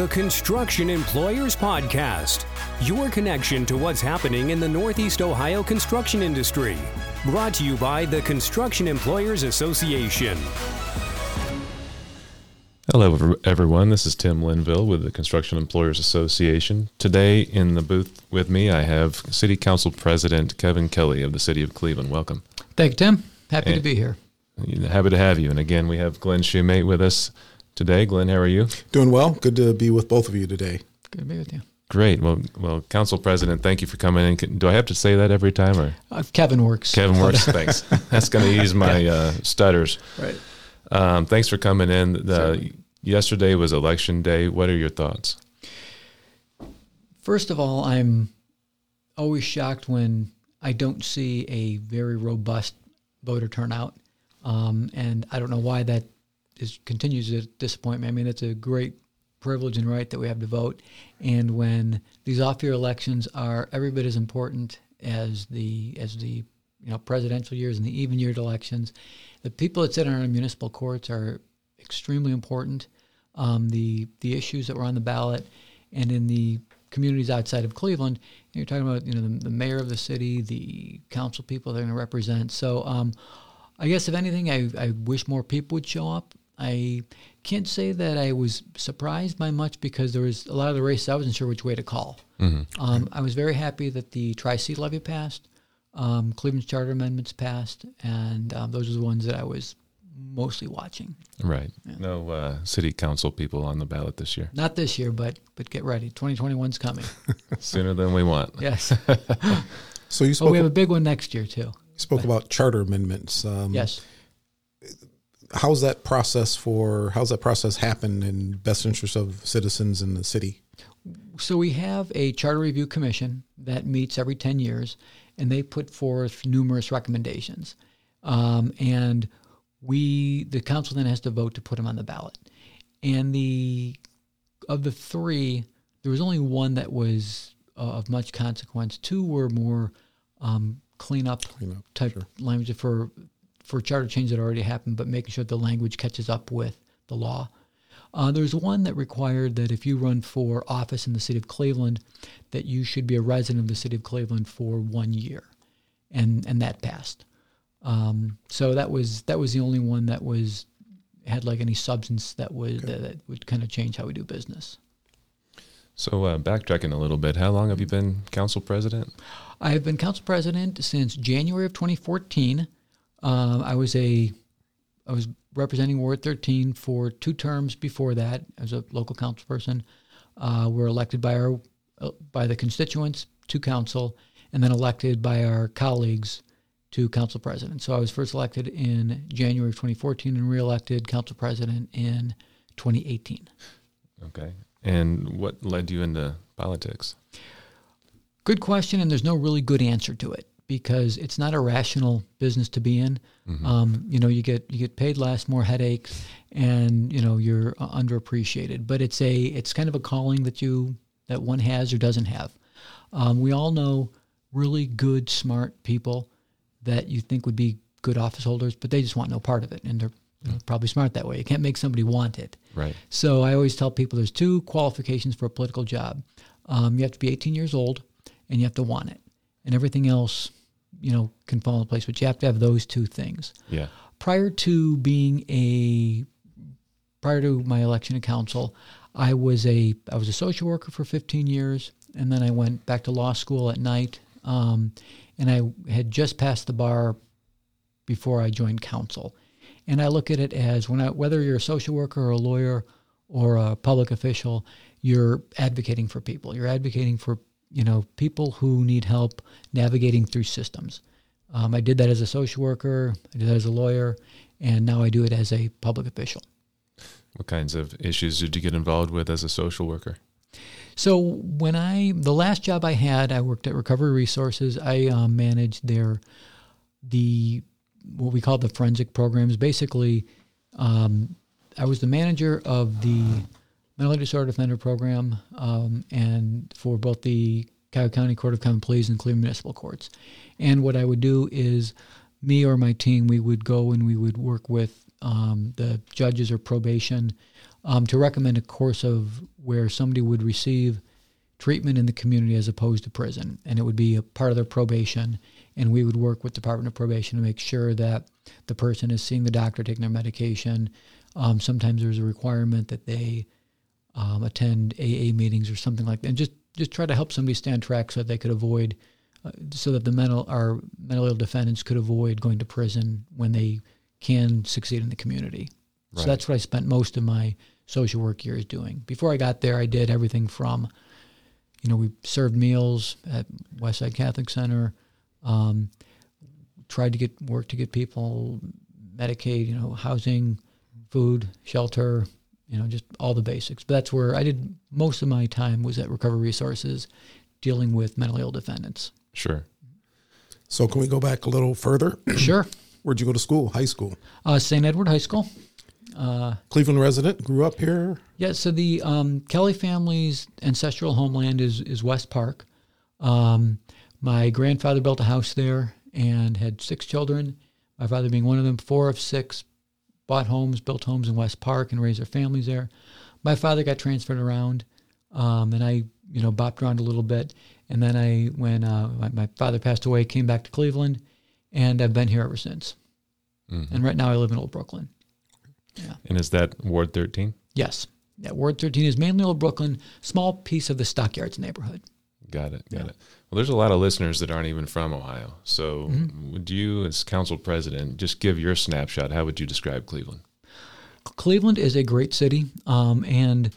the Construction Employers Podcast, your connection to what's happening in the Northeast Ohio construction industry. Brought to you by the Construction Employers Association. Hello, everyone. This is Tim Linville with the Construction Employers Association. Today in the booth with me, I have City Council President Kevin Kelly of the City of Cleveland. Welcome. Thank you, Tim. Happy and to be here. Happy to have you. And again, we have Glenn Shumate with us today. Glenn, how are you? Doing well. Good to be with both of you today. Good to be with you. Great. Well, well, Council President, thank you for coming in. Do I have to say that every time, or uh, Kevin works? Kevin works. thanks. That's going to ease my yeah. uh, stutters. Right. Um, thanks for coming in. The, yesterday was election day. What are your thoughts? First of all, I'm always shocked when I don't see a very robust voter turnout, um, and I don't know why that is continues to disappoint me. I mean, it's a great privilege and right that we have to vote, and when these off-year elections are every bit as important as the as the you know presidential years and the even year elections, the people that sit on our municipal courts are extremely important. Um, the the issues that were on the ballot and in the communities outside of Cleveland, you're talking about you know the, the mayor of the city, the council people they're going to represent. So um, I guess if anything, I, I wish more people would show up. I can't say that I was surprised by much because there was a lot of the races I wasn't sure which way to call. Mm-hmm. Um, I was very happy that the Tri-C levy passed, um, Cleveland's charter amendments passed, and um, those are the ones that I was mostly watching. Right. Yeah. No uh, city council people on the ballot this year. Not this year, but but get ready. 2021's coming. Sooner than we want. Yes. so you spoke. Oh, we have a big one next year too. You spoke but, about charter amendments. Um, yes how's that process for how's that process happen in best interest of citizens in the city? So we have a charter review commission that meets every ten years, and they put forth numerous recommendations, um, and we the council then has to vote to put them on the ballot. And the of the three, there was only one that was uh, of much consequence. Two were more um, cleanup, cleanup type sure. language for for charter change that already happened, but making sure the language catches up with the law. Uh, there's one that required that if you run for office in the city of Cleveland, that you should be a resident of the city of Cleveland for one year, and and that passed. Um, so that was that was the only one that was had like any substance that was okay. that, that, would kind of change how we do business. So uh, backtracking a little bit, how long have you been council president? I have been council president since January of 2014. Um, I was a I was representing Ward 13 for two terms before that as a local council person. Uh, we're elected by our uh, by the constituents to council, and then elected by our colleagues to council president. So I was first elected in January of 2014 and reelected council president in 2018. Okay. And what led you into politics? Good question, and there's no really good answer to it because it's not a rational business to be in. Mm-hmm. Um, you know, you get you get paid less, more headaches, and you know you're underappreciated. But it's a it's kind of a calling that you that one has or doesn't have. Um, we all know really good, smart people that you think would be good office holders, but they just want no part of it, and they're you know, probably smart that way. You can't make somebody want it. Right. So I always tell people there's two qualifications for a political job. Um, you have to be 18 years old, and you have to want it, and everything else you know can fall into place. But you have to have those two things. Yeah. Prior to being a prior to my election to council, I was a I was a social worker for 15 years, and then I went back to law school at night. Um, and I had just passed the bar before I joined council. And I look at it as when I, whether you're a social worker or a lawyer or a public official, you're advocating for people. You're advocating for you know, people who need help navigating through systems. Um, I did that as a social worker, I did that as a lawyer, and now I do it as a public official. What kinds of issues did you get involved with as a social worker? So when I the last job I had, I worked at Recovery Resources. I um, managed their the what we call the forensic programs. Basically, um, I was the manager of the mental disorder defender program, um, and for both the Cuyahoga County Court of Common Pleas and Cleveland Municipal Courts. And what I would do is, me or my team, we would go and we would work with um, the judges or probation um, to recommend a course of where somebody would receive treatment in the community as opposed to prison, and it would be a part of their probation. And we would work with Department of Probation to make sure that the person is seeing the doctor, taking their medication. Um, sometimes there's a requirement that they um, attend AA meetings or something like that, and just just try to help somebody stay on track so that they could avoid, uh, so that the mental our mental ill defendants could avoid going to prison when they can succeed in the community. Right. So that's what I spent most of my social work years doing. Before I got there, I did everything from, you know, we served meals at Westside Catholic Center, um, tried to get work to get people Medicaid, you know, housing, food, shelter, you know, just all the basics. But that's where I did most of my time was at Recovery Resources, dealing with mentally ill defendants. Sure. So can we go back a little further? Sure. Where'd you go to school? High school. Uh, St. Edward High School. Cleveland resident. Grew up here. Yeah, so the um, Kelly family's ancestral homeland is, is West Park. Um, my grandfather built a house there and had six children. My father being one of them, four of six bought homes, built homes in West Park, and raised their families there. My father got transferred around, um, and I, you know, bopped around a little bit. And then I, when uh, my, my father passed away, came back to Cleveland, and I've been here ever since. And right now I live in Old Brooklyn. Yeah. And is that Ward 13? Yes. Yeah, Ward 13 is mainly Old Brooklyn, small piece of the Stockyards neighborhood. Got it. Got it. Well, there's a lot of listeners that aren't even from Ohio. So, would you, as council president, just give your snapshot? How would you describe Cleveland? Cleveland is a great city, um, and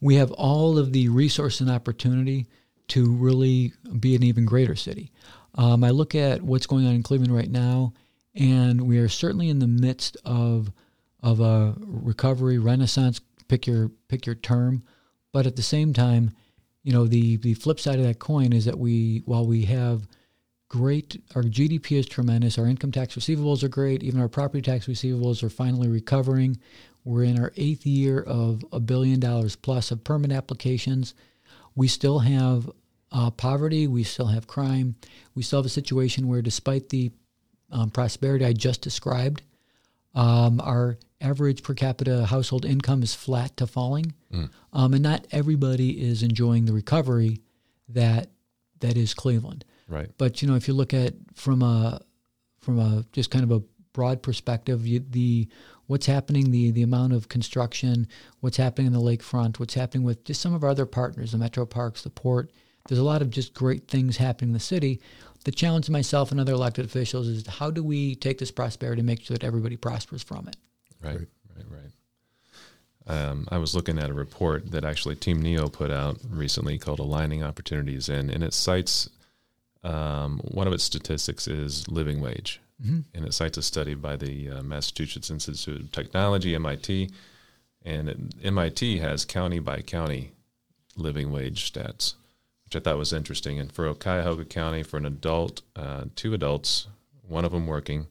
we have all of the resource and opportunity to really be an even greater city. Um, I look at what's going on in Cleveland right now, and we are certainly in the midst of of a recovery renaissance. Pick your pick your term, but at the same time, you know the the flip side of that coin is that we while we have great our GDP is tremendous, our income tax receivables are great, even our property tax receivables are finally recovering. We're in our eighth year of a billion dollars plus of permit applications. We still have uh, poverty, we still have crime, we still have a situation where, despite the um, prosperity I just described, um, our average per capita household income is flat to falling, um, and not everybody is enjoying the recovery that that is Cleveland. Right. But you know, if you look at from a from a just kind of a broad perspective, you, the what's happening, the the amount of construction, what's happening in the lakefront, what's happening with just some of our other partners, the metro parks, the port. There's a lot of just great things happening in the city. The challenge to myself and other elected officials is how do we take this prosperity and make sure that everybody prospers from it? Right, right, right. Um, I was looking at a report that actually Team NEO put out recently called "Aligning Opportunities," and and it cites um, one of its statistics is living wage, and it cites a study by the uh, Massachusetts Institute of Technology (MIT), and it, MIT has county by county living wage stats, which I thought was interesting. And for Cuyahoga County, for an adult, uh, two adults, one of them working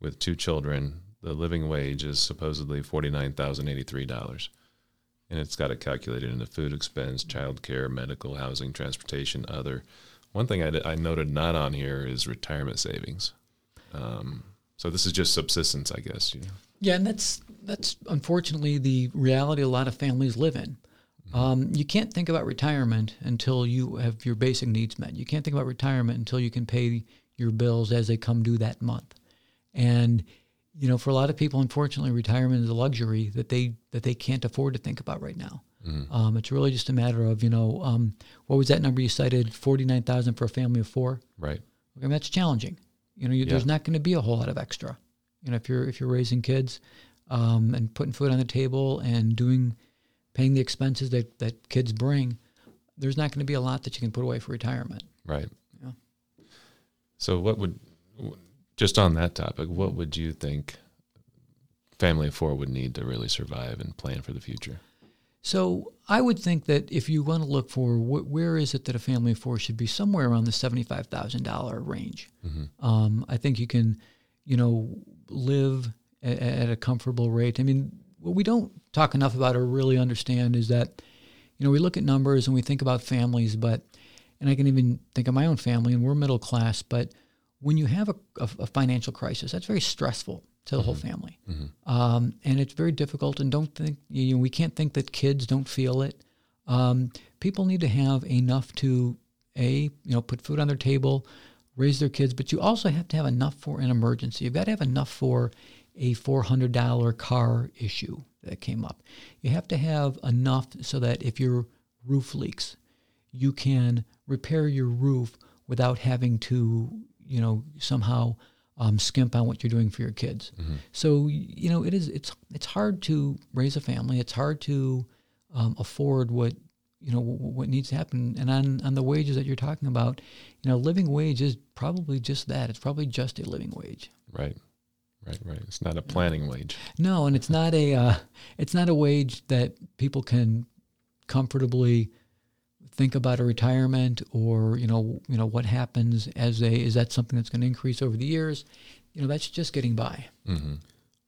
with two children, the living wage is supposedly forty nine thousand eighty three dollars, and it's got it calculated into food expense, child care, medical, housing, transportation, other. One thing I, I noted not on here is retirement savings. Um, so this is just subsistence, I guess. You know? Yeah, and that's that's unfortunately the reality a lot of families live in. Um, you can't think about retirement until you have your basic needs met. You can't think about retirement until you can pay your bills as they come due that month. And you know, for a lot of people, unfortunately, retirement is a luxury that they that they can't afford to think about right now. Um, it's really just a matter of you know, um, what was that number you cited? Forty nine thousand for a family of four. Right. I mean, that's challenging. You know, you, there's not going to be a whole lot of extra. You know, if you're if you're raising kids um, and putting food on the table and doing paying the expenses that that kids bring, there's not going to be a lot that you can put away for retirement. Right. Yeah. So, what would just on that topic? What would you think family of four would need to really survive and plan for the future? So I would think that if you want to look for wh- where is it that a family of four should be, somewhere around the seventy-five thousand dollar range. Um, I think you can, you know, live at, at a comfortable rate. I mean, what we don't talk enough about or really understand is that, you know, we look at numbers and we think about families, but, and I can even think of my own family, and we're middle class, but when you have a, a, a financial crisis, that's very stressful. to the whole family. Um, and it's very difficult. And don't think you know, we can't think that kids don't feel it. Um, people need to have enough to a you know put food on their table, raise their kids, but you also have to have enough for an emergency. You've got to have enough for a four hundred dollar car issue that came up. You have to have enough so that if your roof leaks, you can repair your roof without having to you know somehow um, skimp on what you're doing for your kids. So you know it is it's it's hard to raise a family. It's hard to um, afford what you know w- what needs to happen. And on on the wages that you're talking about, you know, living wage is probably just that. It's probably just a living wage. Right. Right. Right. It's not a planning wage. No, and it's not a uh, it's not a wage that people can comfortably think about a retirement or you know you know what happens as a is that something that's going to increase over the years you know that's just getting by Mm-hmm.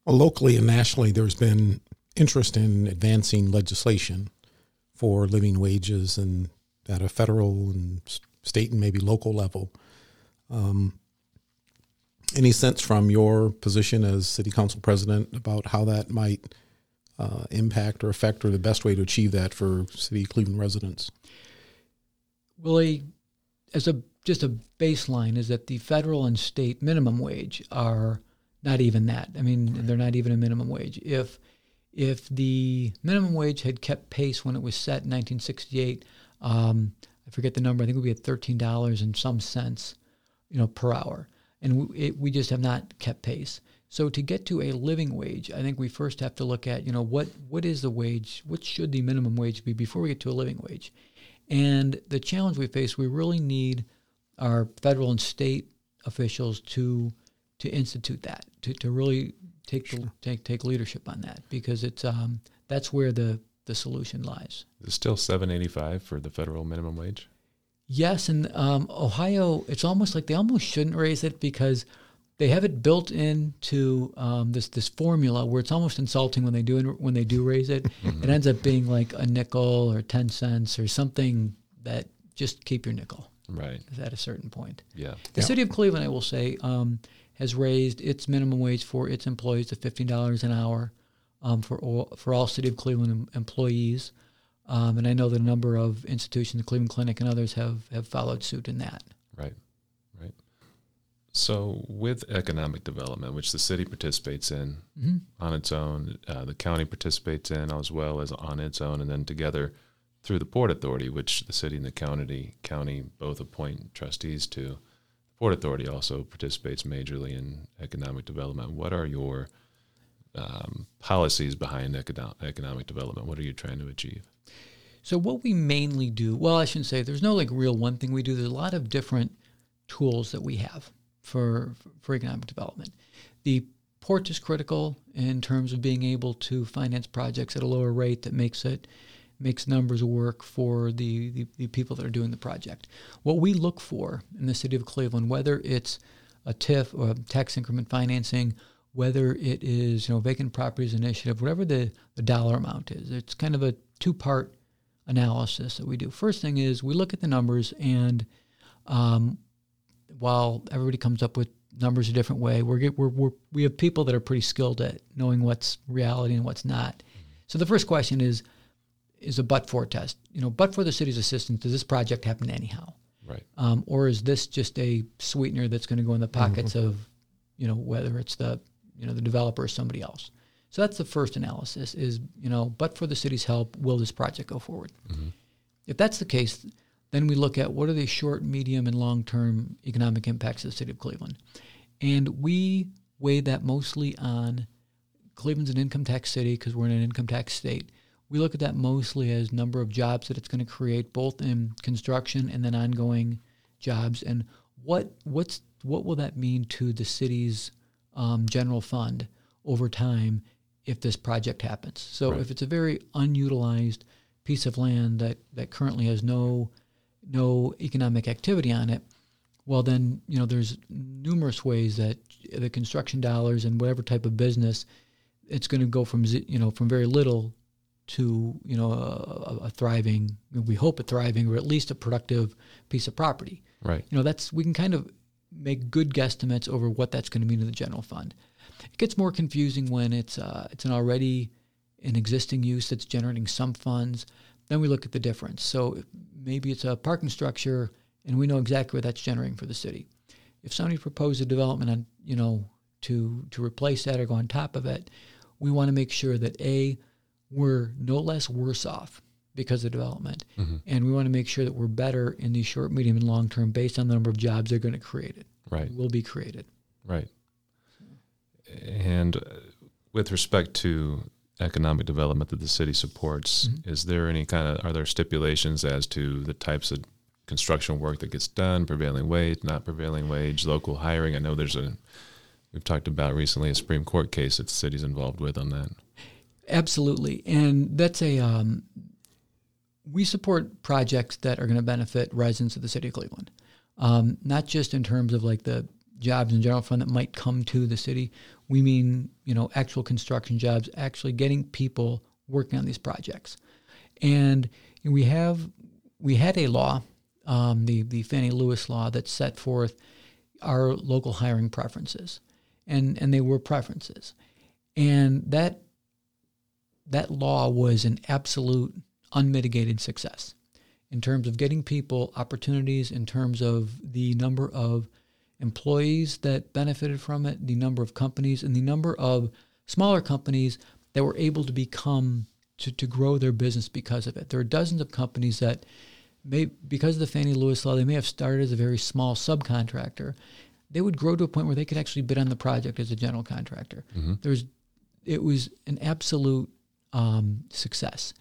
Well, locally and nationally, there's been interest in advancing legislation for living wages and at a federal and state and maybe local level. Um, any sense from your position as city council president about how that might uh, impact or affect or the best way to achieve that for city of Cleveland residents? Willie, as a just a baseline is that the federal and state minimum wage are not even that. I mean, they're not even a minimum wage. If if the minimum wage had kept pace when it was set in 1968, um, I forget the number. I think it would be at thirteen dollars and some cents, you know, per hour, and we, it, we just have not kept pace. So to get to a living wage, I think we first have to look at, you know, what what is the wage? What should the minimum wage be before we get to a living wage? And the challenge we face, we really need our federal and state officials to to institute that, to, to really take the, take take leadership on that, because it's um, that's where the the solution lies. Is it still seven eighty five for the federal minimum wage? Yes, and um, Ohio, it's almost like they almost shouldn't raise it because they have it built into um, this this formula where it's almost insulting when they do when they do raise it. It ends up being like a nickel or ten cents or something that just keep your nickel Right. at a certain point. Yeah. The Yeah. city of Cleveland, I will say, um, has raised its minimum wage for its employees to fifteen dollars an hour um, for all, for all city of Cleveland em- employees. Um, and I know that a number of institutions, the Cleveland Clinic and others, have have followed suit in that. Right. So, with economic development, which the city participates in Mhm. on its own, uh, the county participates in as well as on its own, and then together through the Port Authority, which the city and the county county both appoint trustees to. The Port Authority also participates majorly in economic development. What are your um, policies behind econo- economic development? What are you trying to achieve? So what we mainly do, well, I shouldn't say there's no like real one thing we do. There's a lot of different tools that we have for for economic development. The port is critical in terms of being able to finance projects at a lower rate that makes it makes numbers work for the, the, the people that are doing the project. What we look for in the city of Cleveland, whether it's a TIF or tax increment financing, whether it is you know vacant properties initiative, whatever the, the dollar amount is, it's kind of a two part analysis that we do. First thing is we look at the numbers, and um, while everybody comes up with numbers a different way, we're, we're, we're we have people that are pretty skilled at knowing what's reality and what's not. So the first question is is a but for test. You know, but for the city's assistance, does this project happen anyhow? Right. um, or is this just a sweetener that's going to go in the pockets of, you know, whether it's the, you know, the developer or somebody else? So that's the first analysis: is you know, but for the city's help, will this project go forward? If that's the case, then we look at what are the short, medium, and long-term economic impacts of the city of Cleveland, and we weigh that mostly on Cleveland's an income tax city because we're in an income tax state. We look at that mostly as number of jobs that it's going to create, both in construction and then ongoing jobs, and what what's what will that mean to the city's um, general fund over time if this project happens. So Right. if it's a very unutilized piece of land that, that currently has no no economic activity on it, well then you know there's numerous ways that the construction dollars and whatever type of business it's going to go from you know from very little to you know a, a thriving we hope a thriving or at least a productive piece of property Right. you know that's we can kind of make good guesstimates over what that's going to mean to the general fund It gets more confusing when it's uh, it's an already an existing use that's generating some funds. Then we look at the difference. So maybe it's a parking structure, and we know exactly what that's generating for the city. If somebody proposed a development on you know to to replace that or go on top of it, we want to make sure that a we're no less worse off because of development, and we want to make sure that we're better in the short, medium, and long term based on the number of jobs they're going to create. It Right. Will be created. Right. And uh, with respect to economic development that the city supports, is there any kind of are there stipulations as to the types of construction work that gets done, prevailing wage, not prevailing wage, local hiring? I know there's a we've talked about recently a Supreme Court case that the city's involved with on that. Absolutely, and that's a um, we support projects that are going to benefit residents of the city of Cleveland, um, not just in terms of like the jobs in general fund that might come to the city. We mean you know actual construction jobs, actually getting people working on these projects, and we have we had a law, um, the the Fannie Lewis law that set forth our local hiring preferences, and and they were preferences, and that that law was an absolute unmitigated success in terms of getting people opportunities, in terms of the number of employees that benefited from it, the number of companies, and the number of smaller companies that were able to become to, to grow their business because of it. There are dozens of companies that may because of the Fannie Lewis law, they may have started as a very small subcontractor. They would grow to a point where they could actually bid on the project as a general contractor. There's it was an absolute um, success.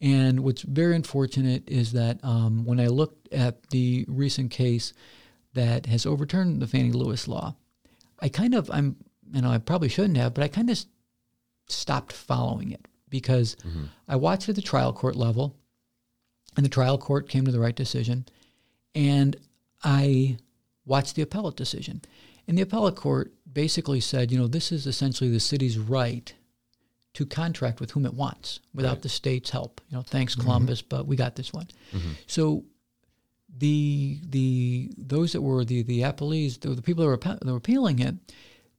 And what's very unfortunate is that um, when I looked at the recent case that has overturned the Fannie Lewis law, I kind of I'm you know I probably shouldn't have, but I kind of stopped following it because mm-hmm. I watched it at the trial court level, and the trial court came to the right decision, and I watched the appellate decision, and the appellate court basically said, you know, this is essentially the city's right to contract with whom it wants without Right. the state's help. You know, thanks mm-hmm. Columbus, but we got this one. Mm-hmm. So the the those that were the the appellees, the, the people that were, that were appealing it,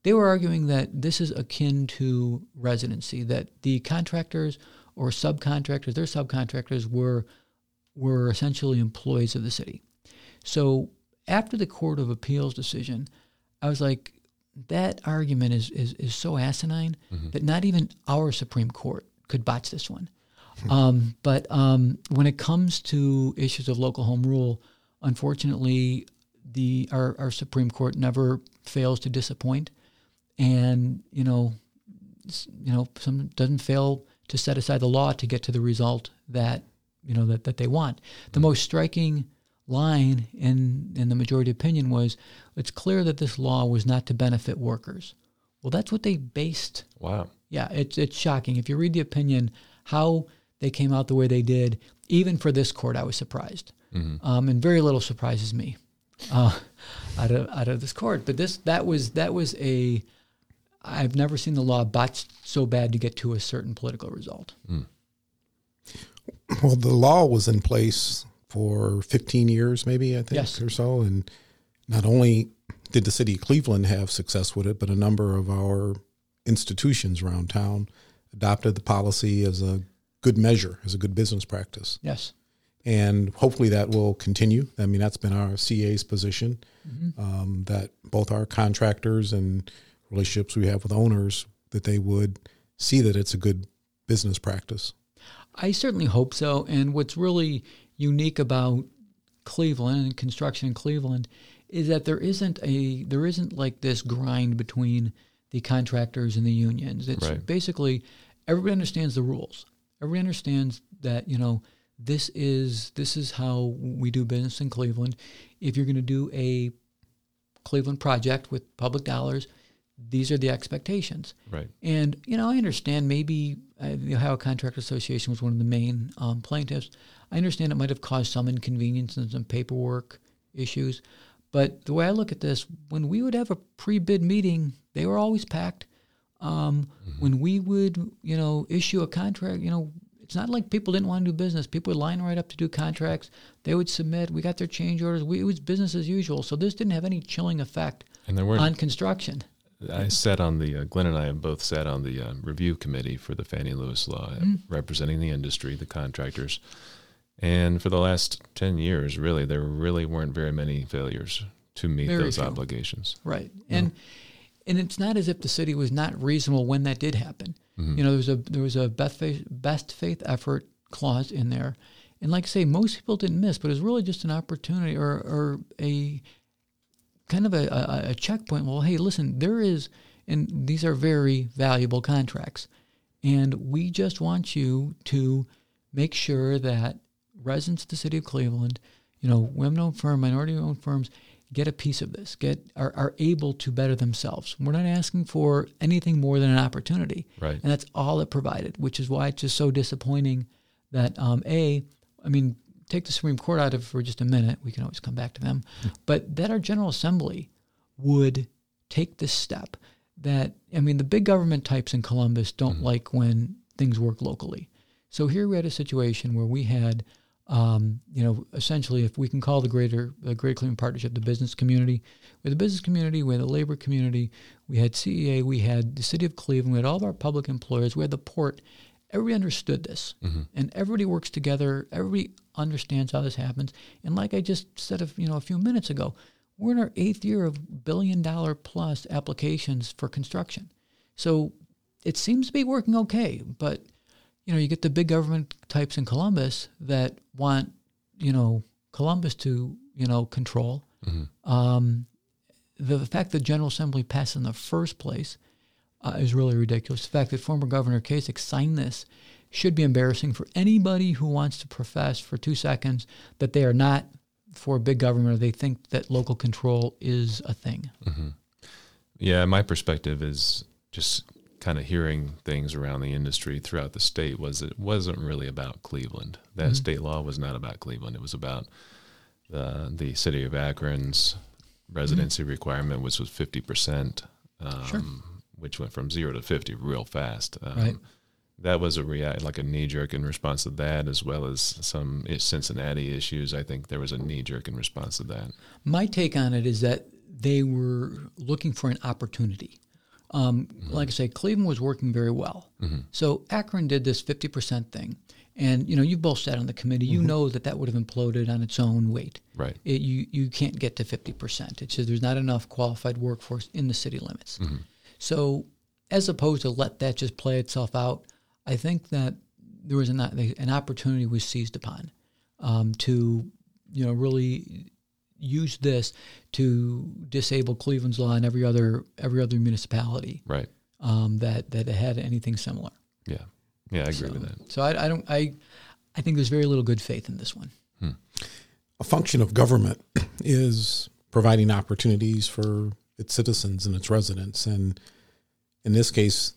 they were arguing that this is akin to residency, that the contractors or subcontractors, their subcontractors were were essentially employees of the city. So after the Court of Appeals decision, I was like, that argument is is, is so asinine mm-hmm. that not even our Supreme Court could botch this one. Um, but um, when it comes to issues of local home rule, unfortunately, the our, our Supreme Court never fails to disappoint, and you know, you know, some doesn't fail to set aside the law to get to the result that you know that, that they want. The most striking line in in the majority opinion was it's clear that this law was not to benefit workers. Well, that's what they based Wow. yeah, it's it's shocking. If you read the opinion, how they came out the way they did, even for this court, I was surprised, um, and very little surprises me uh, out of out of this court. But this that was that was a I've never seen the law botched so bad to get to a certain political result. Well, the law was in place for 15 years, maybe, I think, Yes. or so. And not only did the city of Cleveland have success with it, but a number of our institutions around town adopted the policy as a good measure, as a good business practice. Yes, And hopefully that will continue. I mean, that's been our CA's position um, that both our contractors and relationships we have with owners that they would see that it's a good business practice. I certainly hope so. And what's really unique about Cleveland and construction in Cleveland is that there isn't a there isn't like this grind between the contractors and the unions. It's Right. basically everybody understands the rules. Everybody understands that you know this is this is how we do business in Cleveland. If you're going to do a Cleveland project with public dollars, these are the expectations. Right. And you know, I understand maybe uh, the Ohio Contractor Association was one of the main um, plaintiffs. I understand it might have caused some inconvenience and some paperwork issues, but the way I look at this, when we would have a pre-bid meeting, they were always packed. Um, When we would, you know, issue a contract, you know, it's not like people didn't want to do business. People would line right up to do contracts. They would submit. We got their change orders. We, it was business as usual. So this didn't have any chilling effect And there on construction. I sat on the uh, Glenn and I have both sat on the uh, review committee for the Fannie Lewis law, Mm. representing the industry, the contractors. And for the last ten years, really, there really weren't very many failures to meet Very those few. obligations. Right. And and it's not as if the city was not reasonable when that did happen. Mm-hmm. You know, there was a there was a best faith, best faith effort clause in there. And like I say, most people didn't miss, but it was really just an opportunity or, or a kind of a, a, a checkpoint. Well, hey, listen, there is, and these are very valuable contracts. And we just want you to make sure that residents of the city of Cleveland, you know, women-owned firm, minority-owned firms, get a piece of this, get are, are able to better themselves. We're not asking for anything more than an opportunity, Right. and that's all it provided. Which is why it's just so disappointing that um, a, I mean, take the Supreme Court out of it for just a minute. We can always come back to them, but that our General Assembly would take this step. That I mean, the big government types in Columbus don't like when things work locally. So here we had a situation where we had, um, you know, essentially, if we can call the greater the Greater Cleveland Partnership the business community, we had the business community, we had the labor community, we had CEA, we had the city of Cleveland, we had all of our public employers, we had the port. Everybody understood this, and everybody works together. Everybody understands how this happens. And like I just said, a, you know, a few minutes ago, we're in our eighth year of billion dollar plus applications for construction. So it seems to be working okay, but you know, you get the big government types in Columbus that want, you know, Columbus to, you know, control. Um, the fact that General Assembly passed in the first place uh, is really ridiculous. The fact that former Governor Kasich signed this should be embarrassing for anybody who wants to profess for two seconds that they are not for big government or they think that local control is a thing. Yeah, my perspective is just kind of hearing things around the industry throughout the state was it wasn't really about Cleveland. That state law was not about Cleveland. It was about the the city of Akron's residency requirement, which was fifty percent, um, which went from zero to fifty real fast. Um, Right. That was a react like a knee jerk in response to that, as well as some Cincinnati issues. I think there was a knee jerk in response to that. My take on it is that they were looking for an opportunity. Um, Like I say, Cleveland was working very well. So Akron did this 50% thing. And, you know, you both sat on the committee. You know that that would have imploded on its own weight. Right. It, you, you can't get to 50%. It's just there's not enough qualified workforce in the city limits. So as opposed to let that just play itself out, I think that there was an, an opportunity was seized upon um, to, you know, really use this to disable Cleveland's law and every other every other municipality Right. um, that that had anything similar. Yeah. Yeah, I agree with that. So I, I don't I I think there's very little good faith in this one. a function of government is providing opportunities for its citizens and its residents. And in this case,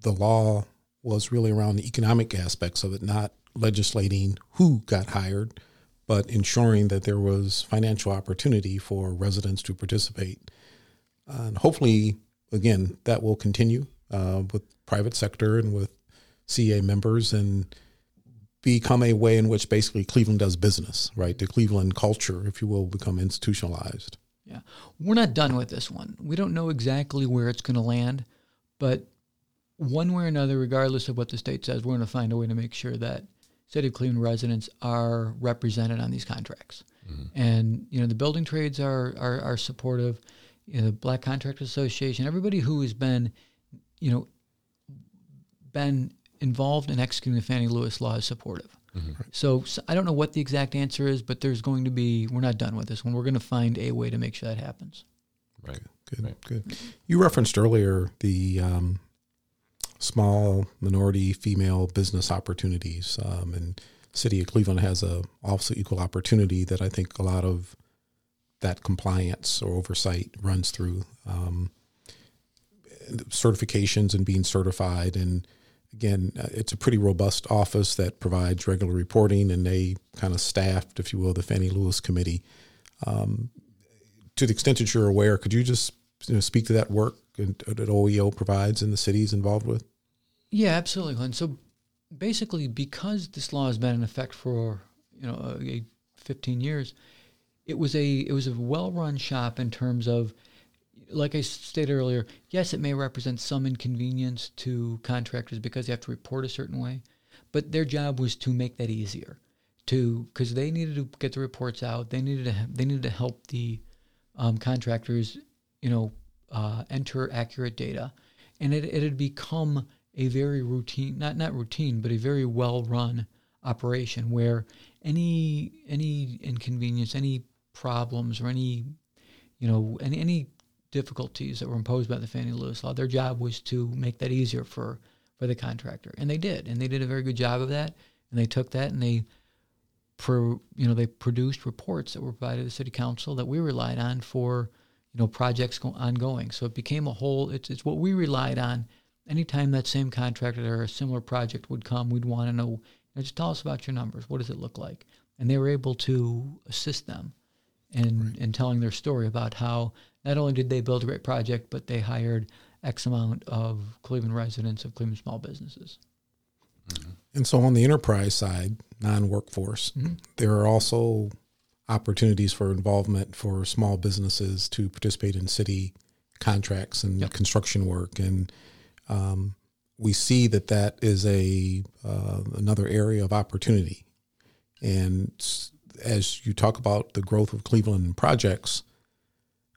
the law was really around the economic aspects of it, not legislating who got hired, but ensuring that there was financial opportunity for residents to participate. And hopefully, again, that will continue uh, with private sector and with CA members and become a way in which basically Cleveland does business, right? The Cleveland culture, if you will, become institutionalized. Yeah. We're not done with this one. We don't know exactly where it's going to land, but one way or another, regardless of what the state says, we're going to find a way to make sure that City of Cleveland residents are represented on these contracts. And, you know, the building trades are, are, are supportive. You know, the Black Contractors Association, everybody who has been, you know, been involved in executing the Fannie Lewis law is supportive. So, so I don't know what the exact answer is, but there's going to be, we're not done with this one. We're going to find a way to make sure that happens. Right. Good, Right. good. You referenced earlier the um, small minority female business opportunities, um, and City of Cleveland has a also equal opportunity that I think a lot of that compliance or oversight runs through. Um, certifications and being certified and again uh, it's a pretty robust office that provides regular reporting and they kind of staffed if you will the Fannie Lewis committee. Um, to the extent that you're aware could you just you know, speak to that work and, that OEO provides in the cities involved with Yeah, absolutely, Glenn. So basically, because this law has been in effect for you know a, a 15 years, it was a it was a well-run shop in terms of like I stated earlier, yes, it may represent some inconvenience to contractors because they have to report a certain way, but their job was to make that easier. To because they needed to get the reports out, they needed to they needed to help the um, contractors, you know, uh, enter accurate data, and it, it had become a very routine, not not routine, but a very well run operation where any any inconvenience, any problems, or any you know any any difficulties that were imposed by the Fannie Lewis law, their job was to make that easier for for the contractor, and they did, and they did a very good job of that, and they took that and they. Pro, you know, they produced reports that were provided to the city council that we relied on for, you know, projects go- ongoing. So it became a whole. It's it's what we relied on anytime that same contractor or a similar project would come, we'd want to know, you know, just tell us about your numbers. What does it look like? And they were able to assist them in, right. in telling their story about how not only did they build a great project, but they hired X amount of Cleveland residents of Cleveland small businesses. Mm-hmm. And so on the enterprise side, non workforce, mm-hmm. there are also opportunities for involvement for small businesses to participate in city contracts and yep. construction work and um, we see that that is a uh, another area of opportunity. And as you talk about the growth of Cleveland projects,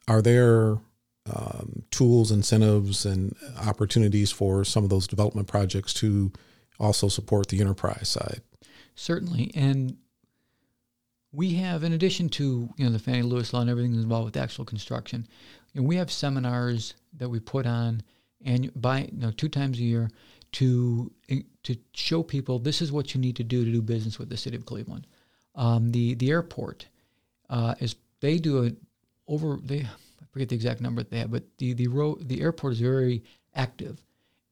are there um, tools, incentives, and opportunities for some of those development projects to also support the enterprise side? Certainly, and we have, in addition to you know the Fannie Lewis law and everything involved with actual construction, you know, we have seminars that we put on and by know, two times a year to to show people this is what you need to do to do business with the city of Cleveland. Um, the the airport uh, is they do it over they I forget the exact number that they have, but the the road the airport is very active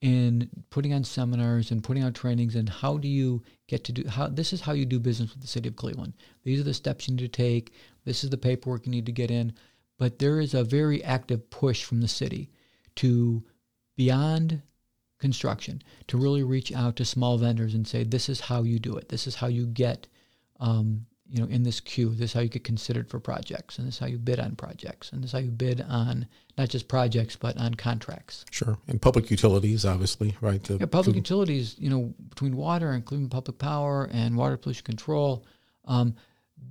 in putting on seminars and putting on trainings and how do you get to do how this is how you do business with the city of Cleveland. These are the steps you need to take. This is the paperwork you need to get in. But there is a very active push from the city to beyond construction to really reach out to small vendors and say, this is how you do it. This is how you get, um, you know, in this queue. This is how you get considered for projects, and this is how you bid on projects, and this is how you bid on not just projects but on contracts. Sure, and public utilities, obviously, right? The, yeah, public the, utilities. You know, between water Cleveland Public Power and water pollution control. Um,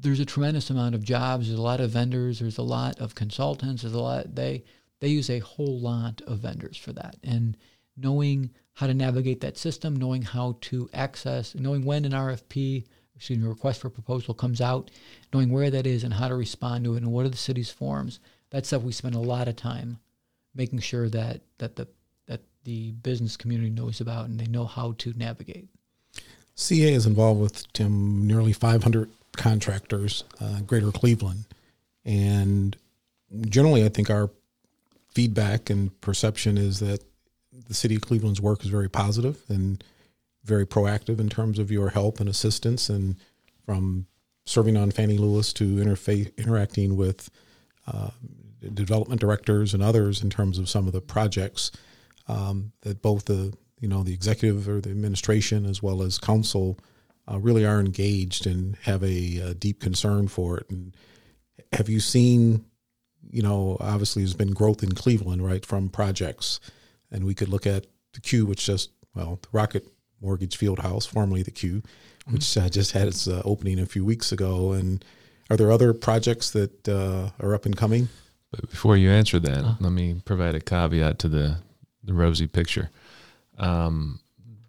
there's a tremendous amount of jobs. There's a lot of vendors. There's a lot of consultants. There's a lot. They they use a whole lot of vendors for that. And knowing how to navigate that system, knowing how to access, knowing when an RFP, excuse me, request for proposal comes out, knowing where that is and how to respond to it and what are the city's forms. That's stuff we spend a lot of time making sure that that the that the business community knows about and they know how to navigate. CA is involved with Tim nearly 500 contractors, uh, Greater Cleveland, and generally, I think our feedback and perception is that the city of Cleveland's work is very positive and very proactive in terms of your help and assistance, and from serving on Fannie Lewis to interface, interacting with uh, development directors and others in terms of some of the projects um, that both the you know the executive or the administration as well as council uh, really are engaged and have a, a, deep concern for it. And have you seen you know, obviously there's been growth in Cleveland, right, from projects. And we could look at the Q, which just, well, the Rocket Mortgage Field House, formerly the Q, which mm-hmm. uh, just had its uh, opening a few weeks ago. And are there other projects that uh, are up and coming? But before you answer that, uh-huh. let me provide a caveat to the, the rosy picture. Um,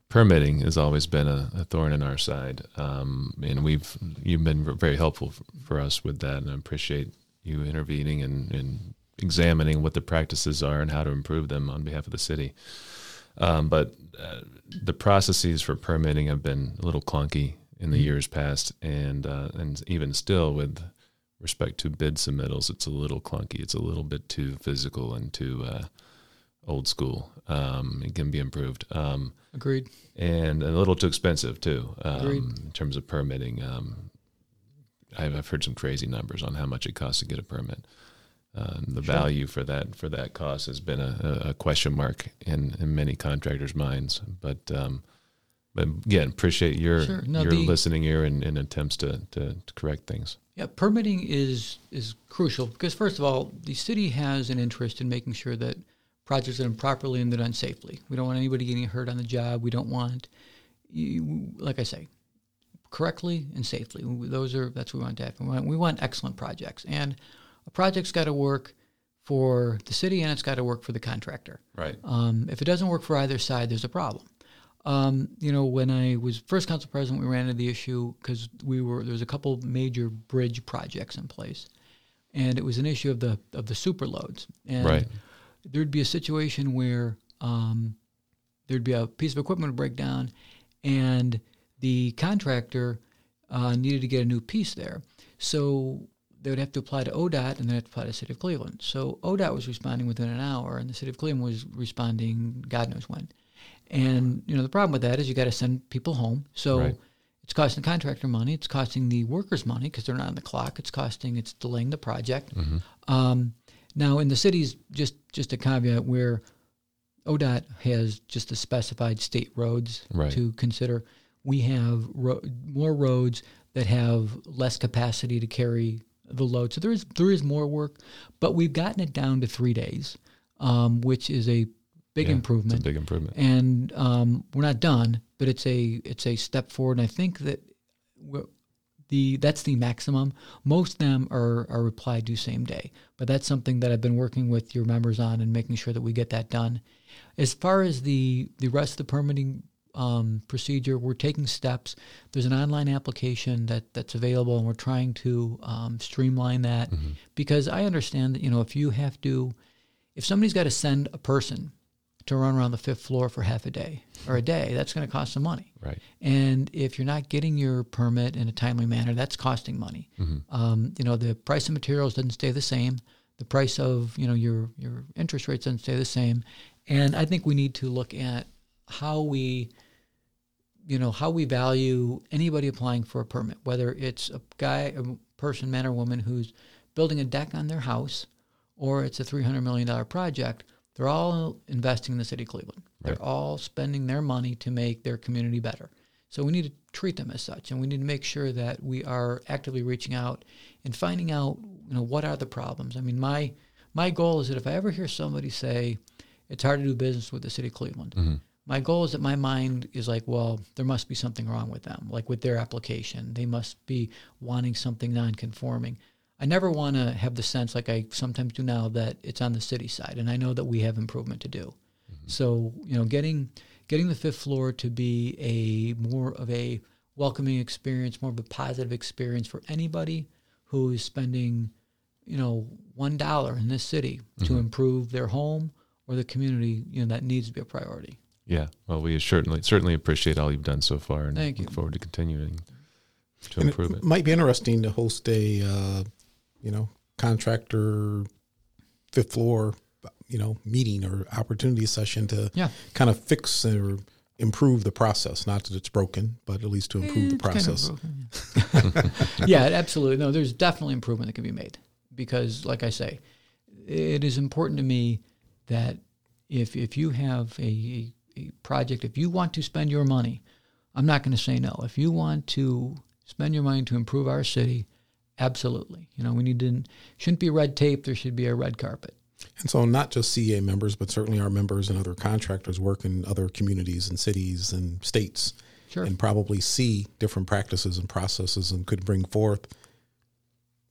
permitting has always been a, a thorn in our side, um, and we've you've been very helpful for us with that, and I appreciate you intervening and, and examining what the practices are and how to improve them on behalf of the city. Um, but uh, the processes for permitting have been a little clunky in the mm-hmm. years past, and uh, and even still, with respect to bid submittals, it's a little clunky. It's a little bit too physical and too uh, old school. Um, it can be improved. Um, Agreed. And a little too expensive too. Um, in terms of permitting. Um, I've heard some crazy numbers on how much it costs to get a permit. Uh, the sure. value for that for that cost has been a, a question mark in, in many contractors' minds. But um, but again, appreciate your Sure. No, your the- listening ear and, and attempts to, to, to correct things. Yeah, permitting is is crucial because first of all, the city has an interest in making sure that projects are done properly and they're done safely. We don't want anybody getting hurt on the job. We don't want, you, like I say, correctly and safely. Those are that's what we want to have. We want, we want excellent projects, and a project's got to work for the city and it's got to work for the contractor. Right. Um, if it doesn't work for either side, there's a problem. Um, you know, when I was first council president, we ran into the issue because we were there was a couple major bridge projects in place, and it was an issue of the of the super loads. And Right. there'd be a situation where um, there'd be a piece of equipment would break down, and the contractor uh, needed to get a new piece there. So they would have to apply to ODOT and then have to apply to the City of Cleveland. So ODOT was responding within an hour, and the City of Cleveland was responding God knows when. And you know the problem with that is you got to send people home. So Right. it's costing the contractor money. It's costing the workers money because they're not on the clock. It's costing. It's delaying the project. Um, now in the cities, just just a caveat where ODOT has just the specified state roads Right. to consider. We have ro- more roads that have less capacity to carry the load. So there is there is more work, but we've gotten it down to three days, um, which is a big Yeah, improvement It's a big improvement. and um, we're not done, but it's a it's a step forward. And I think that the that's the maximum. Most of them are are replied to same day, but that's something that I've been working with your members on and making sure that we get that done. As far as the the rest of the permitting um, procedure, we're taking steps. There's an online application that that's available, and we're trying to um, streamline that because I understand that you know if you have to, if somebody's got to send a person to run around the fifth floor for half a day or a day, that's going to cost some money. Right. And if you're not getting your permit in a timely manner, that's costing money. Um, you know, the price of materials doesn't stay the same. The price of you know your your interest rates doesn't stay the same. And I think we need to look at how we, you know, how we value anybody applying for a permit, whether it's a guy, a person, man or woman who's building a deck on their house, or it's a three hundred million dollar project. They're all investing in the city of Cleveland. Right. They're all spending their money to make their community better. So we need to treat them as such, and we need to make sure that we are actively reaching out and finding out, you know, what are the problems. I mean, my my goal is that if I ever hear somebody say it's hard to do business with the city of Cleveland, mm-hmm. My goal is that my mind is like, well, there must be something wrong with them, like with their application. They must be wanting something non-conforming. I never want to have the sense, like I sometimes do now, that it's on the city side, and I know that we have improvement to do. Mm-hmm. So you know, getting getting the fifth floor to be a more of a welcoming experience, more of a positive experience for anybody who is spending, you know, one dollar in this city to mm-hmm. improve their home or the community. You know, that needs to be a priority. Yeah. Well, we certainly certainly appreciate all you've done so far, and Thank you. forward to continuing to And improve it. it, might be interesting to host a, uh, you know, contractor fifth floor, you know, meeting or opportunity session to Yeah. kind of fix or improve the process. Not that it's broken, but at least to improve the It's kind of process. broken, yeah. yeah, absolutely. No, there's definitely improvement that can be made because, like I say, it is important to me that if if you have a, a project, if you want to spend your money, I'm not going to say no. If you want to spend your money to improve our city, absolutely. You know, we need to shouldn't be red tape. There should be a red carpet. And so, not just CA members, but certainly our members and other contractors work in other communities and cities and states, Sure. and probably see different practices and processes, and could bring forth.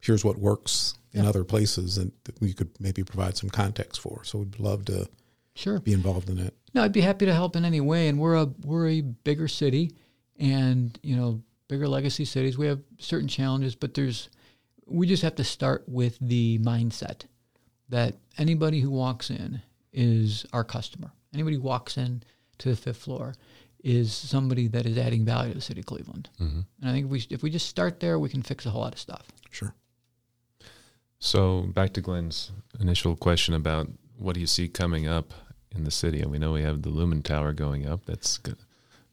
Here's what works in Yeah. other places, and we could maybe provide some context for. So, we'd love to Sure. be involved in it. No, I'd be happy to help in any way. And we're a we're a bigger city, and you know, bigger legacy cities. We have certain challenges, but there's we just have to start with the mindset that anybody who walks in is our customer. Anybody who walks in to the fifth floor is somebody that is adding value to the city of Cleveland. Mm-hmm. And I think if we if we just start there, we can fix a whole lot of stuff. Sure. So back to Glenn's initial question about what do you see coming up in the city, and we know we have the Lumen Tower going up. That's go-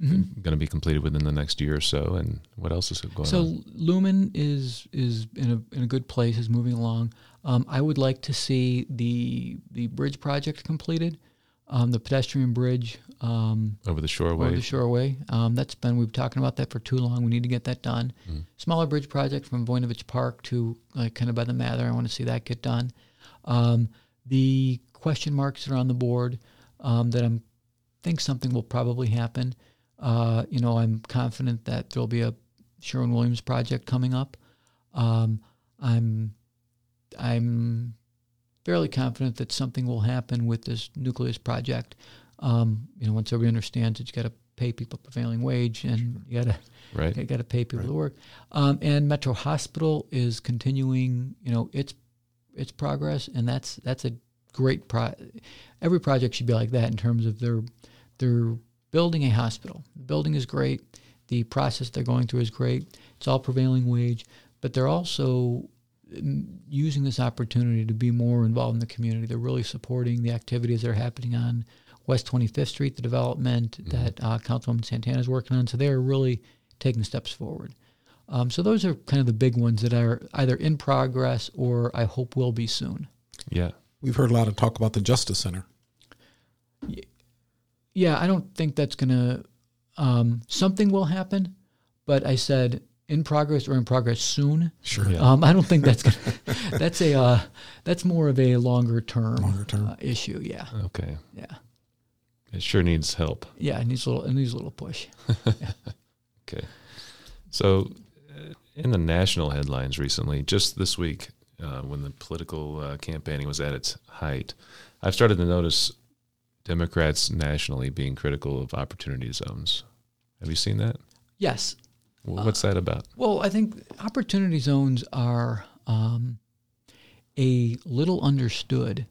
Mm-hmm. going to be completed within the next year or so. And what else is going So on? So Lumen is is in a in a good place, is moving along. Um, I would like to see the the bridge project completed, um, the pedestrian bridge um, over the shoreway. over the shoreway. Um, that's been we've been talking about that for too long. We need to get that done. Mm. Smaller bridge project from Voinovich Park to like kind of by the Mather. I want to see that get done. Um, the question marks that are on the board um, that I'm think something will probably happen. Uh, you know, I'm confident that there'll be a Sherwin Williams project coming up. Um, I'm I'm fairly confident that something will happen with this nucleus project. Um, you know, once everybody understands that you got to pay people prevailing wage and you got to right. you got to pay people to work. Um, and Metro Hospital is continuing, you know, its its progress, and that's that's a great pro. Every project should be like that in terms of they're they're building a hospital. The building is great. The process they're going through is great. It's all prevailing wage, but they're also mm, using this opportunity to be more involved in the community. They're really supporting the activities that are happening on West 25th Street, the development that uh, Councilwoman Santana is working on. So they're really taking steps forward. Um, so those are kind of the big ones that are either in progress or I hope will be soon. Yeah. We've heard a lot of talk about the Justice Center. Yeah, I don't think that's going to, um, something will happen, but I said in progress or in progress soon. Sure. Yeah. Um, I don't think that's gonna, that's a uh, that's more of a longer term, Longer term. Uh, issue. Yeah, Okay. yeah, It sure needs help. yeah. It needs a little it needs a little push. Okay. So, uh, in the national headlines recently, just this week, uh, when the political uh, campaigning was at its height, I've started to notice Democrats nationally being critical of opportunity zones. Have you seen that? Yes. Well, What's that about? Well, I think opportunity zones are um, a little understood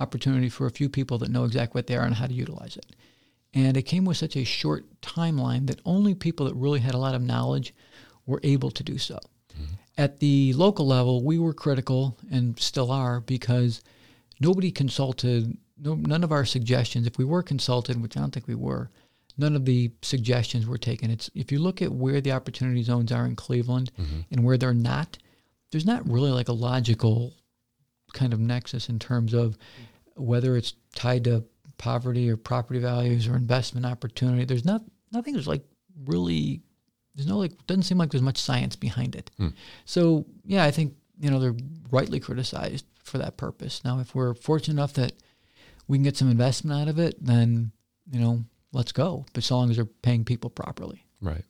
opportunity for a few people that know exactly what they are and how to utilize it. And it came with such a short timeline that only people that really had a lot of knowledge were able to do so. At the local level, we were critical and still are because nobody consulted, no, none of our suggestions, if we were consulted, which I don't think we were, none of the suggestions were taken. It's if you look at where the opportunity zones are in Cleveland mm-hmm. and where they're not, there's not really like a logical kind of nexus in terms of whether it's tied to poverty or property values or investment opportunity. There's not nothing that's like really there's no like doesn't seem like there's much science behind it. So yeah, I think you know they're rightly criticized for that purpose. Now, if we're fortunate enough that we can get some investment out of it, then you know let's go. But so long as they're paying people properly. Right.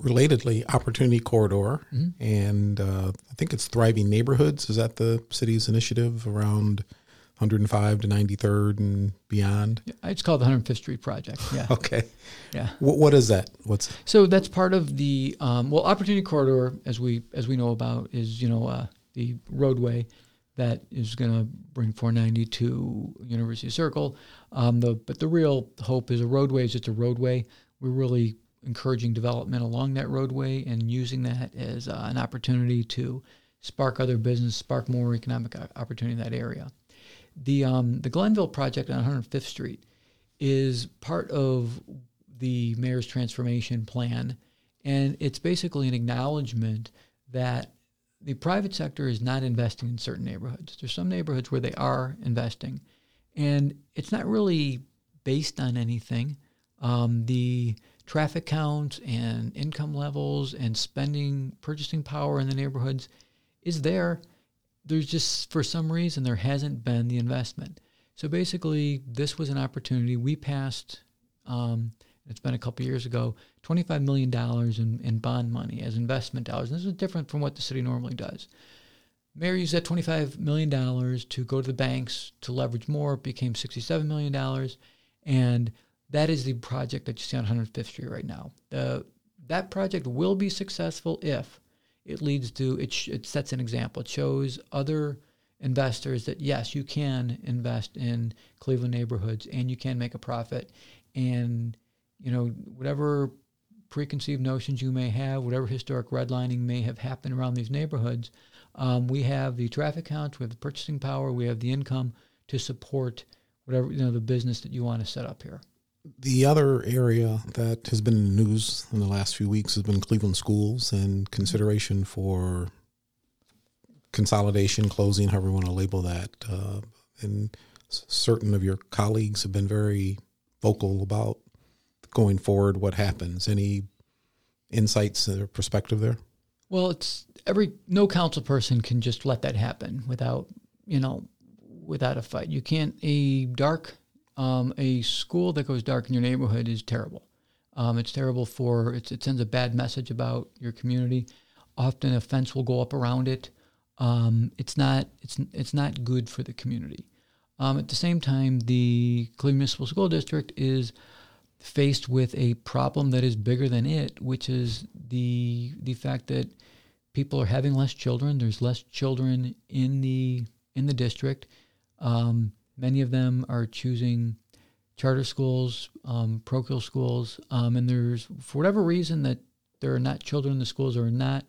Relatedly, Opportunity Corridor, Mm-hmm. and uh, I think it's Thriving Neighborhoods. Is that the city's initiative around 105 to 93rd and beyond? It's called the 105th Street Project. Yeah, Okay. yeah. What, what is that? What's So that's part of the um, well, opportunity corridor, as we as we know about, is you know uh, the roadway that is going to bring 490 to University Circle. Um, the but the real hope is a roadway is just a roadway. We're really encouraging development along that roadway and using that as uh, an opportunity to spark other business, spark more economic opportunity in that area. The um, the Glenville project on 105th Street is part of the mayor's transformation plan, and it's basically an acknowledgement that the private sector is not investing in certain neighborhoods. There's some neighborhoods where they are investing, and it's not really based on anything. Um, the traffic counts and income levels and spending, purchasing power in the neighborhoods is there. There's just, for some reason, there hasn't been the investment. So basically, this was an opportunity. We passed, um, it's been a couple years ago, $25 million in, in bond money as investment dollars. And this is different from what the city normally does. Mayor used that $25 million to go to the banks to leverage more. It became $67 million. And that is the project that you see on 105th Street right now. The, that project will be successful if it leads to, it, sh- it sets an example. It shows other investors that yes, you can invest in Cleveland neighborhoods and you can make a profit. And, you know, whatever preconceived notions you may have, whatever historic redlining may have happened around these neighborhoods, um, we have the traffic counts, we have the purchasing power, we have the income to support whatever, you know, the business that you want to set up here. The other area that has been in the news in the last few weeks has been Cleveland schools and consideration for consolidation, closing, however you want to label that. Uh, and certain of your colleagues have been very vocal about going forward. What happens? Any insights or perspective there? Well, it's every no council person can just let that happen without you know without a fight. You can't a dark um, a school that goes dark in your neighborhood is terrible. Um, it's terrible for it's, it sends a bad message about your community. Often a fence will go up around it. Um, it's not it's it's not good for the community. Um, at the same time, the Cleveland Municipal School District is faced with a problem that is bigger than it, which is the the fact that people are having less children. There's less children in the in the district. Um, many of them are choosing charter schools, um, parochial schools, um, and there's for whatever reason that there are not children in the schools or not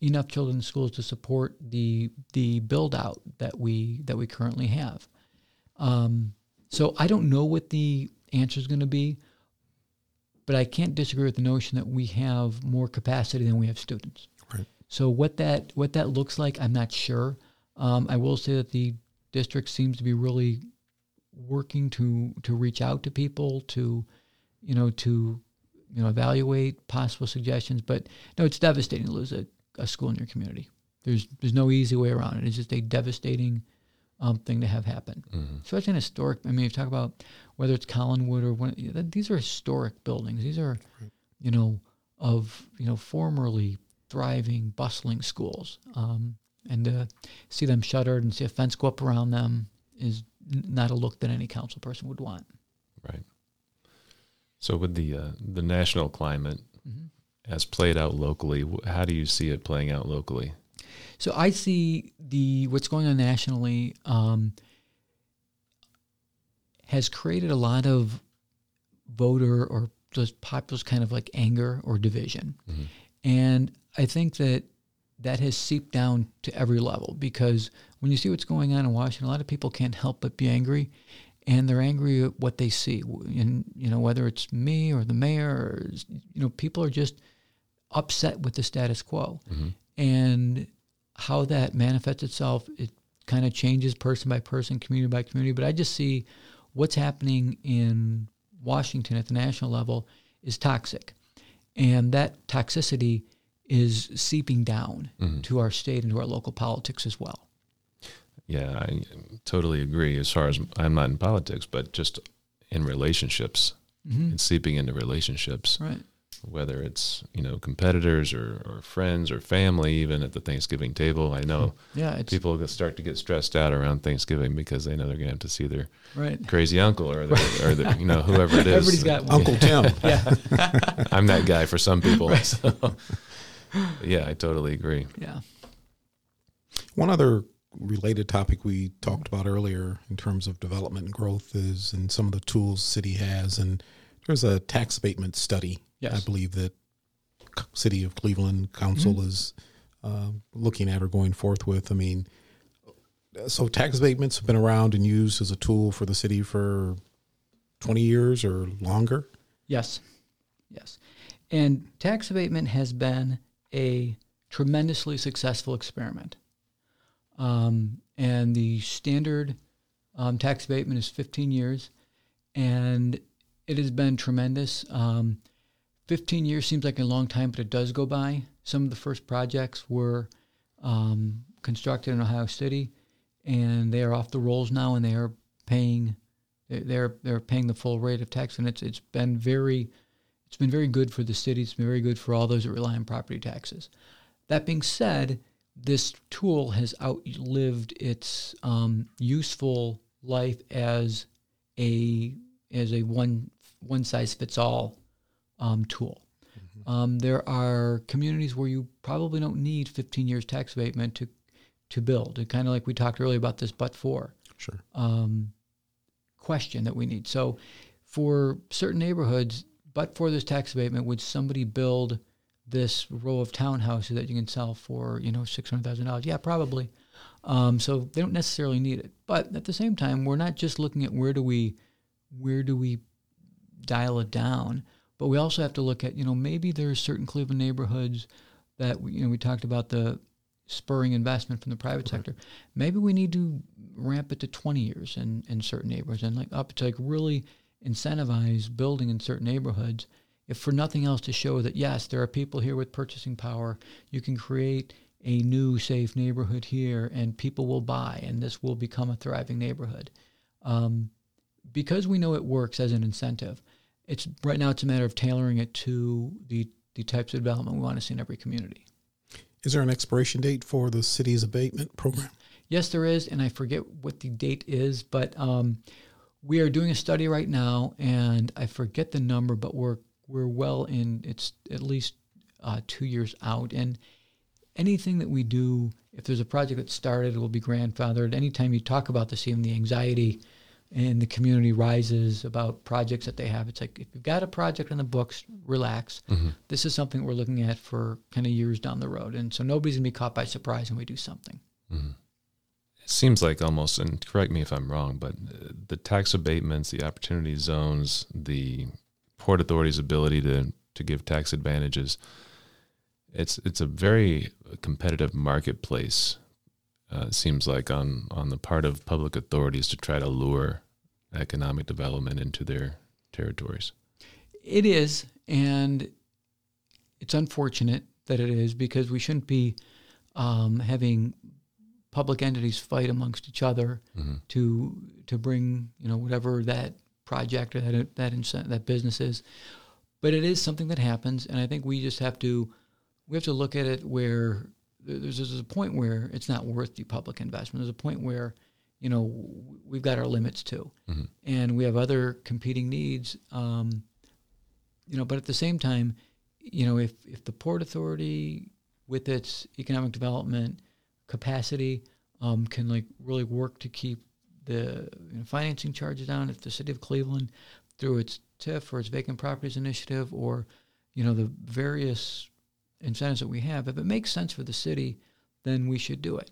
enough children in schools to support the the build out that we that we currently have. Um, so I don't know what the answer is going to be, but I can't disagree with the notion that we have more capacity than we have students. Right. So what that what that looks like, I'm not sure. Um, I will say that the district seems to be really working to to reach out to people to, you know, to you know evaluate possible suggestions. But no, it's devastating to lose a, a school in your community. There's there's no easy way around it. It's just a devastating um, thing to have happen. Mm-hmm. Especially in historic. I mean, you talk about whether it's Collinwood or one, these are historic buildings. These are, you know, of you know formerly thriving, bustling schools. Um, and to see them shuttered and see a fence go up around them is not a look that any council person would want. Right. So with the uh, the national climate Mm-hmm. as played out locally, how do you see it playing out locally? So I see the what's going on nationally um, has created a lot of voter or just populist kind of like anger or division, and I think that that has seeped down to every level because when you see what's going on in Washington, a lot of people can't help but be angry, and they're angry at what they see, and you know whether it's me or the mayor, or, you know people are just upset with the status quo, mm-hmm. and how that manifests itself, it kind of changes person by person, community by community. But I just see what's happening in Washington at the national level is toxic. And that toxicity is seeping down mm-hmm. to our state and to our local politics as well. Yeah, I totally agree. As far as I'm not in politics, but just in relationships, mm-hmm. it's seeping into relationships. Right. whether it's you know competitors or, or friends or family even at the thanksgiving table i know Yeah, it's people start to get stressed out around thanksgiving because they know they're going to have to see their right. crazy uncle or their, or the, you know whoever it is Everybody's got one. Uncle Tim. Yeah, i'm that guy for some people so, yeah i totally agree yeah. One other related topic we talked about earlier in terms of development and growth is and some of the tools city has and there's a tax abatement study Yes. I believe that city of Cleveland council is uh, looking at or going forth with. I mean, so tax abatements have been around and used as a tool for the city for 20 years or longer. Yes, yes. And tax abatement has been a tremendously successful experiment. Um, and the standard um, tax abatement is 15 years, and it has been tremendous. Um, 15 years seems like a long time, but it does go by. Some of the first projects were um, constructed in Ohio City, and they are off the rolls now, and they are paying they- they're they're paying the full rate of tax, and it's it's been very it's been very good for the city. It's been very good for all those that rely on property taxes. That being said, this tool has outlived its um, useful life as a as a one one size fits all um, tool. Um, there are communities where you probably don't need 15 years tax abatement to to build. Kind of like we talked earlier about this, but for Sure. um, question that we need. So, for certain neighborhoods, but for this tax abatement, would somebody build this row of townhouses that you can sell for you know six hundred thousand dollars? Yeah, probably. Um, so they don't necessarily need it. But at the same time, we're not just looking at where do we where do we dial it down, but we also have to look at you know maybe there are certain Cleveland neighborhoods that we, you know we talked about the spurring investment from the private sector. Maybe we need to ramp it to 20 years in, in certain neighborhoods and like up to like really incentivize building in certain neighborhoods, if for nothing else to show that yes, there are people here with purchasing power, you can create a new safe neighborhood here and people will buy and this will become a thriving neighborhood. Um, because we know it works as an incentive, it's right now it's a matter of tailoring it to the, the types of development we want to see in every community. Is there an expiration date for the city's abatement program? Yes, there is, and I forget what the date is, but um, we are doing a study right now, and I forget the number, but we're we're well in. It's at least uh, two years out, and anything that we do, if there's a project that started, it will be grandfathered. Anytime you talk about this, even the anxiety in the community rises about projects that they have. It's like if you've got a project on the books, relax. Mm-hmm. This is something we're looking at for kind of years down the road, and so nobody's gonna be caught by surprise when we do something. Mm-hmm. It seems like almost, and correct me if I'm wrong, but the tax abatements, the opportunity zones, the port authority's ability to to give tax advantages. It's it's a very competitive marketplace uh, seems like on on the part of public authorities to try to lure economic development into their territories. It is, and it's unfortunate that it is because we shouldn't be um, having public entities fight amongst each other mm-hmm. to to bring you know whatever that project or that that that business is. But it is something that happens, and I think we just have to we have to look at it where there's, there's a point where it's not worth the public investment. There's a point where, you know, we've got our limits too, mm-hmm. and we have other competing needs. Um, you know, but at the same time, you know, if if the port authority with its economic development capacity um, can like really work to keep the you know, financing charges down, if the city of Cleveland through its TIF or its vacant properties initiative or you know the various incentives that we have, if it makes sense for the city, then we should do it.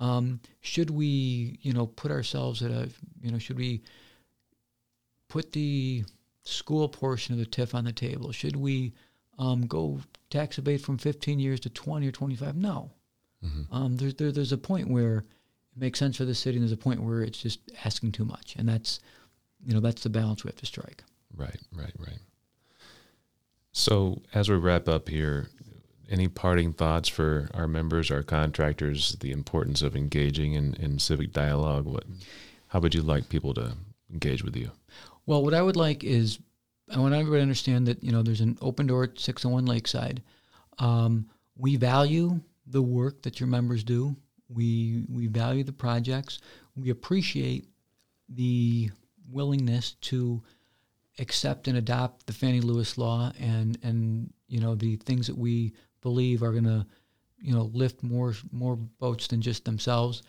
Um, should we, you know, put ourselves at a, you know, should we put the school portion of the TIF on the table? Should we um, go tax abate from 15 years to 20 or 25? No. Mm-hmm. Um, there, there, there's a point where it makes sense for the city, and there's a point where it's just asking too much, and that's, you know, that's the balance we have to strike. Right, right, right. So as we wrap up here, any parting thoughts for our members, our contractors, the importance of engaging in, in civic dialogue? What, how would you like people to engage with you? Well, what I would like is I want everybody to understand that you know there's an open door at 601 Lakeside. Um, we value the work that your members do. We we value the projects. We appreciate the willingness to accept and adopt the Fannie Lewis law and and you know the things that we believe are going to, you know, lift more more boats than just themselves.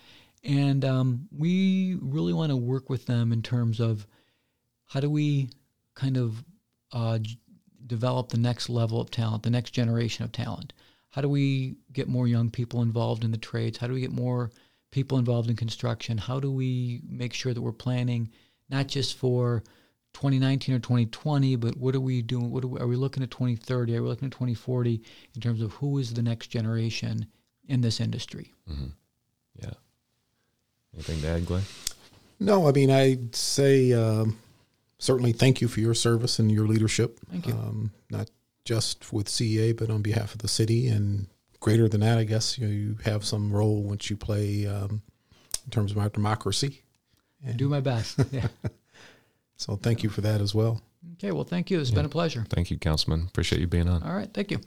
And um, we really want to work with them in terms of how do we kind of uh, develop the next level of talent, the next generation of talent. How do we get more young people involved in the trades? How do we get more people involved in construction? How do we make sure that we're planning not just for 2019 or 2020, but what are we doing? What are we, are we looking at 2030? Are we looking at 2040 in terms of who is the next generation in this industry? Mm-hmm. Yeah. Anything to add, Glenn? No, I mean, I'd say um, certainly thank you for your service and your leadership. Thank you. Um, not just with CEA, but on behalf of the city. And greater than that, I guess you, know, you have some role once you play um, in terms of our democracy. And Do my best. Yeah. So thank you for that as well. Okay, well, thank you. It's yeah. been a pleasure. Thank you, Councilman. Appreciate you being on. All right, thank you.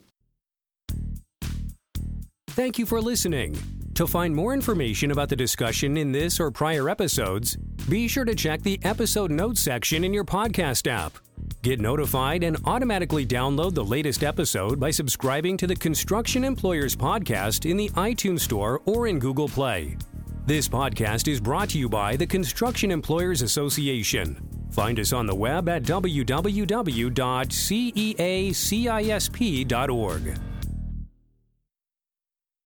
Thank you for listening. To find more information about the discussion in this or prior episodes, be sure to check the episode notes section in your podcast app. Get notified and automatically download the latest episode by subscribing to the Construction Employers Podcast in the iTunes Store or in Google Play. This podcast is brought to you by the Construction Employers Association. Find us on the web at www.ceacisp.org.